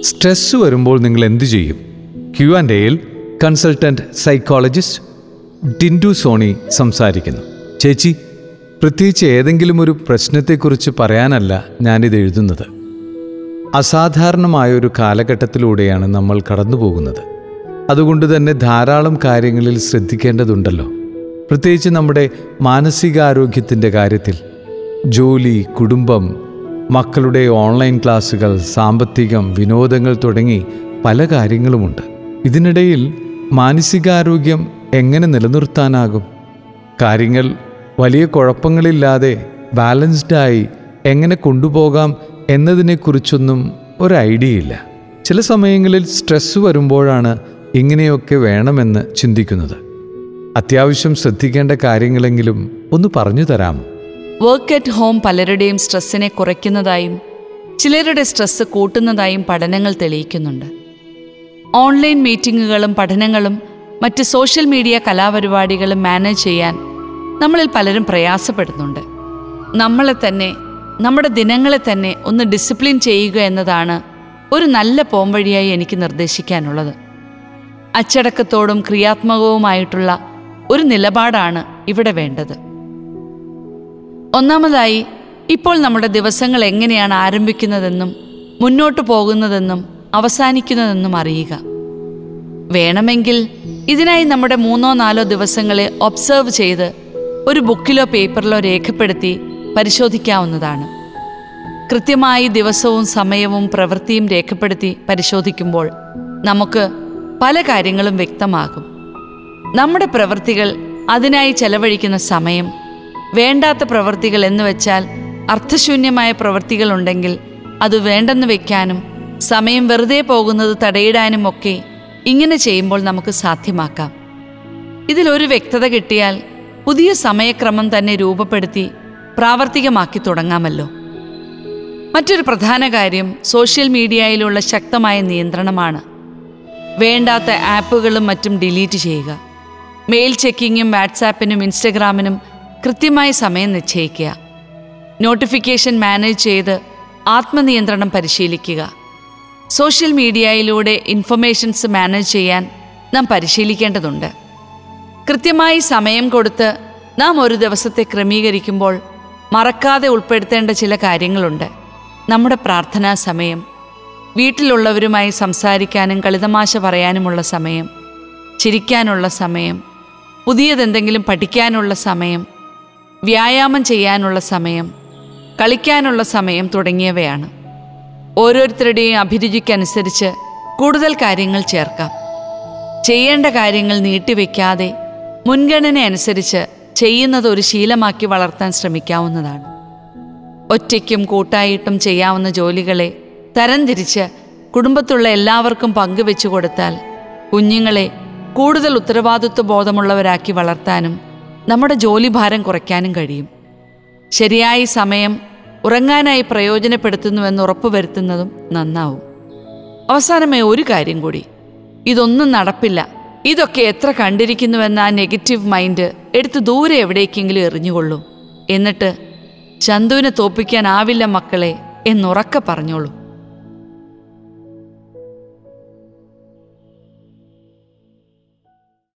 Stress വരുമ്പോൾ നിങ്ങൾ എന്തു ചെയ്യും? ക്യു ആൻഡ് എയിൽ കൺസൾട്ടന്റ് സൈക്കോളജിസ്റ്റ് ടിൻഡു സോണി സംസാരിക്കുന്നു. ചേച്ചി പ്രത്യേകിച്ച് ഏതെങ്കിലും ഒരു പ്രശ്നത്തെക്കുറിച്ച് പറയാനല്ല ഞാനിത് എഴുതുന്നത്. അസാധാരണമായ ഒരു കാലഘട്ടത്തിലൂടെയാണ് നമ്മൾ കടന്നു പോകുന്നത് അതുകൊണ്ട് തന്നെ ധാരാളം കാര്യങ്ങളിൽ ശ്രദ്ധിക്കേണ്ടതുണ്ടല്ലോ. പ്രത്യേകിച്ച് നമ്മുടെ മാനസികാരോഗ്യത്തിന്റെ കാര്യത്തിൽ. ജോലി കുടുംബം മക്കളുടെ ഓൺലൈൻ ക്ലാസ്സുകൾ സാമ്പത്തികം വിനോദങ്ങൾ തുടങ്ങി പല കാര്യങ്ങളുമുണ്ട്. ഇതിനിടയിൽ മാനസികാരോഗ്യം എങ്ങനെ നിലനിർത്താനാകും? കാര്യങ്ങൾ വലിയ കുഴപ്പങ്ങളില്ലാതെ ബാലൻസ്ഡായി എങ്ങനെ കൊണ്ടുപോകാം എന്നതിനെക്കുറിച്ചൊന്നും ഒരു ഐഡിയ ഇല്ല. ചില സമയങ്ങളിൽ സ്ട്രെസ് വരുമ്പോഴാണ് ഇങ്ങനെയൊക്കെ വേണമെന്ന് ചിന്തിക്കുന്നത്. അത്യാവശ്യം ശ്രദ്ധിക്കേണ്ട കാര്യങ്ങളെങ്കിലും ഒന്ന് പറഞ്ഞു തരാമോ? വർക്ക് അറ്റ് ഹോം പലരുടെയും സ്ട്രെസ്സിനെ കുറയ്ക്കുന്നതായും ചിലരുടെ സ്ട്രെസ്സ് കൂട്ടുന്നതായും പഠനങ്ങൾ തെളിയിക്കുന്നുണ്ട്. ഓൺലൈൻ മീറ്റിങ്ങുകളും പഠനങ്ങളും മറ്റ് സോഷ്യൽ മീഡിയ കലാപരിപാടികളും മാനേജ് ചെയ്യാൻ നമ്മളിൽ പലരും പ്രയാസപ്പെടുന്നുണ്ട്. നമ്മളെ തന്നെ നമ്മുടെ ദിനങ്ങളെ തന്നെ ഒന്ന് ഡിസിപ്ലിൻ ചെയ്യുക എന്നതാണ് ഒരു നല്ല പോംവഴിയായി എനിക്ക് നിർദ്ദേശിക്കാനുള്ളത്. അച്ചടക്കത്തോടും ക്രിയാത്മകവുമായിട്ടുള്ള ഒരു നിലപാടാണ് ഇവിടെ വേണ്ടത്. ഒന്നാമതായി ഇപ്പോൾ നമ്മുടെ ദിവസങ്ങൾ എങ്ങനെയാണ് ആരംഭിക്കുന്നതെന്നും മുന്നോട്ട് പോകുന്നതെന്നും അവസാനിക്കുന്നതെന്നും അറിയുക. വേണമെങ്കിൽ ഇതിനായി നമ്മുടെ മൂന്നോ നാലോ ദിവസങ്ങളെ ഒബ്സർവ് ചെയ്ത് ഒരു ബുക്കിലോ പേപ്പറിലോ രേഖപ്പെടുത്തി പരിശോധിക്കാവുന്നതാണ്. കൃത്യമായി ദിവസവും സമയവും പ്രവൃത്തിയും രേഖപ്പെടുത്തി പരിശോധിക്കുമ്പോൾ നമുക്ക് പല കാര്യങ്ങളും വ്യക്തമാകും. നമ്മുടെ പ്രവൃത്തികൾ അതിനായി ചെലവഴിക്കുന്ന സമയം വേണ്ടാത്ത പ്രവൃത്തികൾ എന്ന് വെച്ചാൽ അർത്ഥശൂന്യമായ പ്രവൃത്തികളുണ്ടെങ്കിൽ അത് വേണ്ടെന്ന് വെക്കാനും സമയം വെറുതെ പോകുന്നത് തടയിടാനും ഒക്കെ ഇങ്ങനെ ചെയ്യുമ്പോൾ നമുക്ക് സാധ്യമാക്കാം. ഇതിലൊരു വ്യക്തത കിട്ടിയാൽ പുതിയ സമയക്രമം തന്നെ രൂപപ്പെടുത്തി പ്രാവർത്തികമാക്കി തുടങ്ങാമല്ലോ. മറ്റൊരു പ്രധാന കാര്യം സോഷ്യൽ മീഡിയയിലുള്ള ശക്തമായ നിയന്ത്രണമാണ്. വേണ്ടാത്ത ആപ്പുകളും മറ്റും ഡിലീറ്റ് ചെയ്യുക. മെയിൽ ചെക്കിങ്ങും വാട്സാപ്പിനും ഇൻസ്റ്റഗ്രാമിനും കൃത്യമായ സമയം നിശ്ചയിക്കുക. നോട്ടിഫിക്കേഷൻ മാനേജ് ചെയ്ത് ആത്മനിയന്ത്രണം പരിശീലിക്കുക. സോഷ്യൽ മീഡിയയിലൂടെ ഇൻഫർമേഷൻസ് മാനേജ് ചെയ്യാൻ നാം പരിശീലിക്കേണ്ടതുണ്ട്. കൃത്യമായി സമയം കൊടുത്ത് നാം ഒരു ദിവസത്തെ ക്രമീകരിക്കുമ്പോൾ മറക്കാതെ ഉൾപ്പെടുത്തേണ്ട ചില കാര്യങ്ങളുണ്ട്. നമ്മുടെ പ്രാർത്ഥനാ സമയം വീട്ടിലുള്ളവരുമായി സംസാരിക്കാനും കളിതമാശ പറയാനുമുള്ള സമയം ചിരിക്കാനുള്ള സമയം പുതിയതെന്തെങ്കിലും പഠിക്കാനുള്ള സമയം വ്യായാമം ചെയ്യാനുള്ള സമയം കളിക്കാനുള്ള സമയം തുടങ്ങിയവയാണ്. ഓരോരുത്തരുടെയും അഭിരുചിക്കനുസരിച്ച് കൂടുതൽ കാര്യങ്ങൾ ചേർക്കാം. ചെയ്യേണ്ട കാര്യങ്ങൾ നീട്ടിവെക്കാതെ മുൻഗണന അനുസരിച്ച് ചെയ്യുന്നത് ഒരു ശീലമാക്കി വളർത്താൻ ശ്രമിക്കാവുന്നതാണ്. ഒറ്റയ്ക്കും കൂട്ടായിട്ടും ചെയ്യാവുന്ന ജോലികളെ തരംതിരിച്ച് കുടുംബത്തുള്ള എല്ലാവർക്കും പങ്കുവെച്ചു കൊടുത്താൽ കുഞ്ഞുങ്ങളെ കൂടുതൽ ഉത്തരവാദിത്വ ബോധമുള്ളവരാക്കി വളർത്താനും നമ്മുടെ ജോലി ഭാരം കുറയ്ക്കാനും കഴിയും. ശരിയായ സമയം ഉറങ്ങാനായി പ്രയോജനപ്പെടുത്തുന്നുവെന്ന് ഉറപ്പുവരുത്തുന്നതും നന്നാവും. അവസാനമായി ഒരു കാര്യം കൂടി. ഇതൊന്നും നടപ്പില്ല. ഇതൊക്കെ എത്ര കണ്ടിരിക്കുന്നുവെന്ന ആ നെഗറ്റീവ് മൈൻഡ് എടുത്ത് ദൂരെ എവിടേക്കെങ്കിലും എറിഞ്ഞുകൊള്ളും. എന്നിട്ട് ചന്തുവിനെ തോപ്പിക്കാനാവില്ല മക്കളെ എന്നുറക്കെ പറഞ്ഞോളൂ.